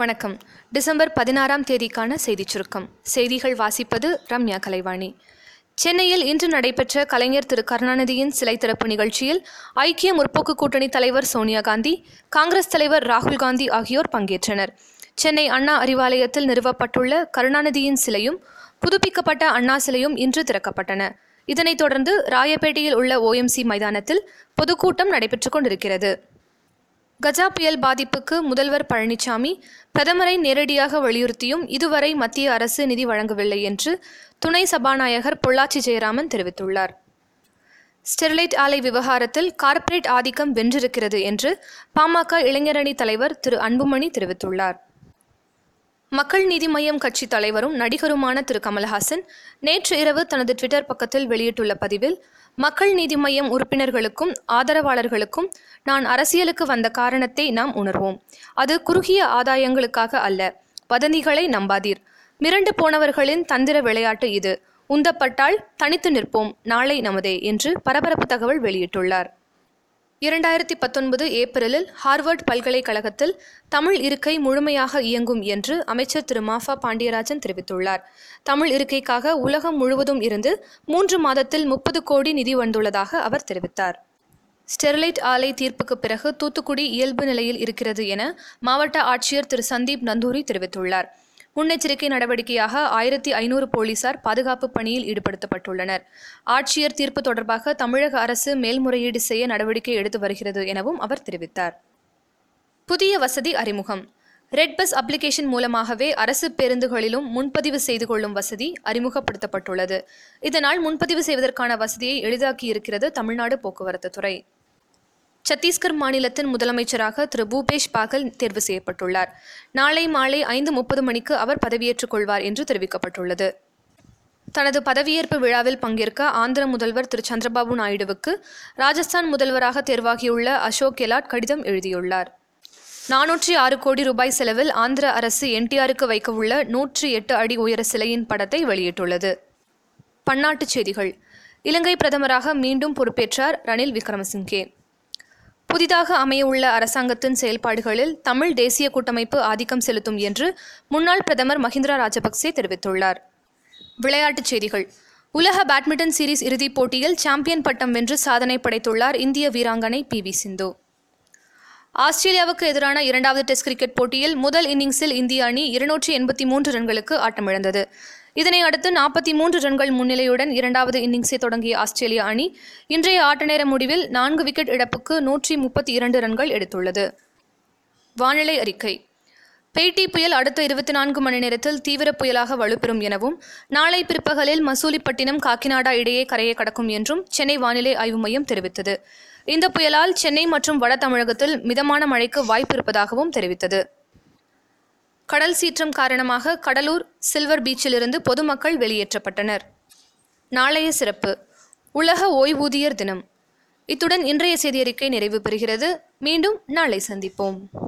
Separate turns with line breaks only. வணக்கம் டிசம்பர் பதினாறாம் தேதிக்கான செய்திச் சுருக்கம் செய்திகள் வாசிப்பது ரம்யா கலைவாணி சென்னையில் இன்று நடைபெற்ற கலைஞர் திரு கருணாநிதியின் சிலை திறப்பு நிகழ்ச்சியில் ஐக்கிய முற்போக்கு கூட்டணி தலைவர் சோனியா காந்தி காங்கிரஸ் தலைவர் ராகுல் காந்தி ஆகியோர் பங்கேற்றனர் சென்னை அண்ணா அறிவாலயத்தில் நிறுவப்பட்டுள்ள கருணாநிதியின் சிலையும் புதுப்பிக்கப்பட்ட அண்ணா சிலையும் இன்று திறக்கப்பட்டன இதனைத் தொடர்ந்து ராயப்பேட்டையில் உள்ள ஓஎம்சி மைதானத்தில் பொதுக்கூட்டம் நடைபெற்றுக் கொண்டிருக்கிறது கஜா புயல் பாதிப்புக்கு முதல்வர் பழனிசாமி பிரதமரை நேரடியாக வலியுறுத்தியும் இதுவரை மத்திய அரசு நிதி வழங்கவில்லை என்று துணை சபாநாயகர் பொள்ளாச்சி ஜெயராமன் தெரிவித்துள்ளார் ஸ்டெர்லைட் ஆலை விவகாரத்தில் கார்ப்பரேட் ஆதிக்கம் வென்றிருக்கிறது என்று பாமக இளைஞரணி தலைவர் திரு அன்புமணி தெரிவித்துள்ளார் மக்கள் நீதி மய்யம் கட்சி தலைவரும் நடிகருமான திரு கமல்ஹாசன் நேற்று இரவு தனது ட்விட்டர் பக்கத்தில் வெளியிட்டுள்ள பதிவில் மக்கள் நீதி மய்யம் உறுப்பினர்களுக்கும் ஆதரவாளர்களுக்கும் நான் அரசியலுக்கு வந்த காரணத்தை நாம் உணர்வோம் அது குறுகிய ஆதாயங்களுக்காக அல்ல வதந்திகளை நம்பாதீர் மிரண்டு போனவர்களின் தந்திர விளையாட்டு இது உந்தப்பட்டால் தனித்து நிற்போம் நாளை நமதே என்று பரபரப்பு தகவல் வெளியிட்டுள்ளார் இரண்டாயிரத்தி பத்தொன்பது ஏப்ரலில் ஹார்வர்ட் பல்கலைக்கழகத்தில் தமிழ் இருக்கை முழுமையாக இயங்கும் என்று அமைச்சர் திரு மாஃபா பாண்டியராஜன் தெரிவித்துள்ளார் தமிழ் இருக்கைக்காக உலகம் முழுவதும் இருந்து மூன்று மாதத்தில் முப்பது கோடி நிதி வந்துள்ளதாக அவர் தெரிவித்தார் ஸ்டெர்லைட் ஆலை தீர்ப்புக்கு பிறகு தூத்துக்குடி இயல்பு நிலையில் இருக்கிறது என மாவட்ட ஆட்சியர் திரு சந்தீப் நந்தூரி தெரிவித்துள்ளார் முன்னெச்சரிக்கை நடவடிக்கையாக ஆயிரத்தி ஐநூறு போலீசார் பாதுகாப்பு பணியில் ஈடுபடுத்தப்பட்டுள்ளனர் ஆட்சியர் தீர்ப்பு தொடர்பாக தமிழக அரசு மேல்முறையீடு செய்ய நடவடிக்கை எடுத்து வருகிறது எனவும் அவர் தெரிவித்தார் புதிய வசதி அறிமுகம் ரெட் பஸ் அப்ளிகேஷன் மூலமாகவே அரசு பேருந்துகளிலும் முன்பதிவு செய்து கொள்ளும் வசதி அறிமுகப்படுத்தப்பட்டுள்ளது இதனால் முன்பதிவு செய்வதற்கான வசதியை எளிதாக்கியிருக்கிறது தமிழ்நாடு போக்குவரத்து துறை சத்தீஸ்கர் மாநிலத்தின் முதலமைச்சராக திரு பூபேஷ் பாகல் தேர்வு செய்யப்பட்டுள்ளார் நாளை மாலை ஐந்து முப்பது மணிக்கு அவர் பதவியேற்றுக் கொள்வார் என்று தெரிவிக்கப்பட்டுள்ளது தனது பதவியேற்பு விழாவில் பங்கேற்க ஆந்திர முதல்வர் திரு சந்திரபாபு நாயுடுவுக்கு ராஜஸ்தான் முதல்வராக தேர்வாகியுள்ள அசோக் கெலாட் கடிதம் எழுதியுள்ளார் நானூற்றி ஆறு கோடி ரூபாய் செலவில் ஆந்திர அரசு என்டிஆருக்கு வைக்கவுள்ள நூற்றி எட்டு அடி உயர சிலையின் படத்தை வெளியிட்டுள்ளது பன்னாட்டுச் செய்திகள் இலங்கை பிரதமராக மீண்டும் பொறுப்பேற்றார் ரணில் விக்ரமசிங்கே புதிதாக அமையவுள்ள அரசாங்கத்தின் செயல்பாடுகளில் தமிழ் தேசிய கூட்டமைப்பு ஆதிக்கம் செலுத்தும் என்று முன்னாள் பிரதமர் மஹிந்திரா ராஜபக்சே தெரிவித்துள்ளார் விளையாட்டுச் செய்திகள் உலக பேட்மிண்டன் சீரீஸ் இறுதிப் போட்டியில் சாம்பியன் பட்டம் வென்று சாதனை படைத்துள்ளார் இந்திய வீராங்கனை பி வி சிந்து ஆஸ்திரேலியாவுக்கு எதிரான இரண்டாவது டெஸ்ட் கிரிக்கெட் போட்டியில் முதல் இன்னிங்ஸில் இந்திய அணி இருநூற்றி எண்பத்தி மூன்று ரன்களுக்கு ஆட்டமிழந்தது இதனை அடுத்து நாற்பத்தி மூன்று ரன்கள் முன்னிலையுடன் இரண்டாவது இன்னிங்ஸை தொடங்கிய ஆஸ்திரேலிய அணி இன்றைய ஆட்ட நேர முடிவில் நான்கு விக்கெட் இழப்புக்கு நூற்றி முப்பத்தி இரண்டு ரன்கள் எடுத்துள்ளது வானிலை அறிக்கை பெய்டி புயல் அடுத்த இருபத்தி நான்கு மணி நேரத்தில் தீவிர புயலாக வலுப்பெறும் எனவும் நாளை பிற்பகலில் மசூலிப்பட்டினம் காக்கிநாடா இடையே கரையை கடக்கும் என்றும் சென்னை வானிலை ஆய்வு மையம் தெரிவித்தது இந்த புயலால் சென்னை மற்றும் வட தமிழகத்தில் மிதமான மழைக்கு வாய்ப்பு இருப்பதாகவும் தெரிவித்தது கடல் சீற்றம் காரணமாக கடலூர் சில்வர் பீச்சிலிருந்து பொதுமக்கள் வெளியேற்றப்பட்டனர் நாளைய சிறப்பு உலக ஓய்வூதியர் தினம் இத்துடன் இன்றைய செய்தியறிக்கை நிறைவு பெறுகிறது மீண்டும் நாளை சந்திப்போம்